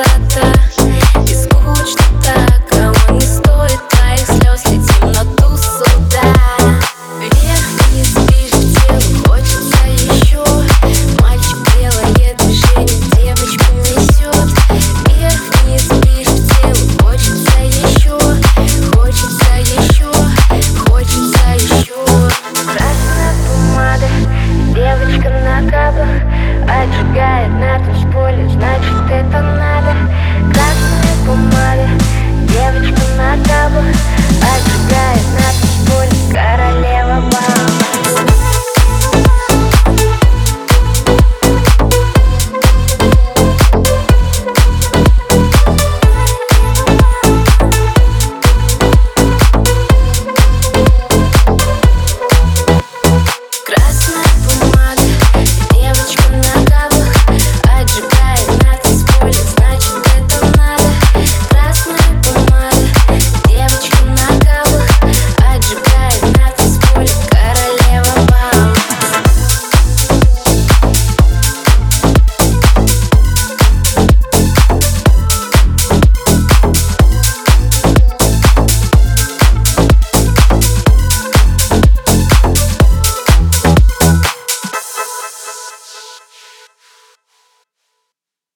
пустота И скучно так, а он не стоит а твоих слез Летим на ту суда Вверх-вниз движет тело, хочется еще. Мальчик делает движение, девочку несет. Вверх-вниз движет тело, хочется еще. Хочется еще, хочется еще. Красная бумага, девочка на каблах. Отжигает на танцполе, значит это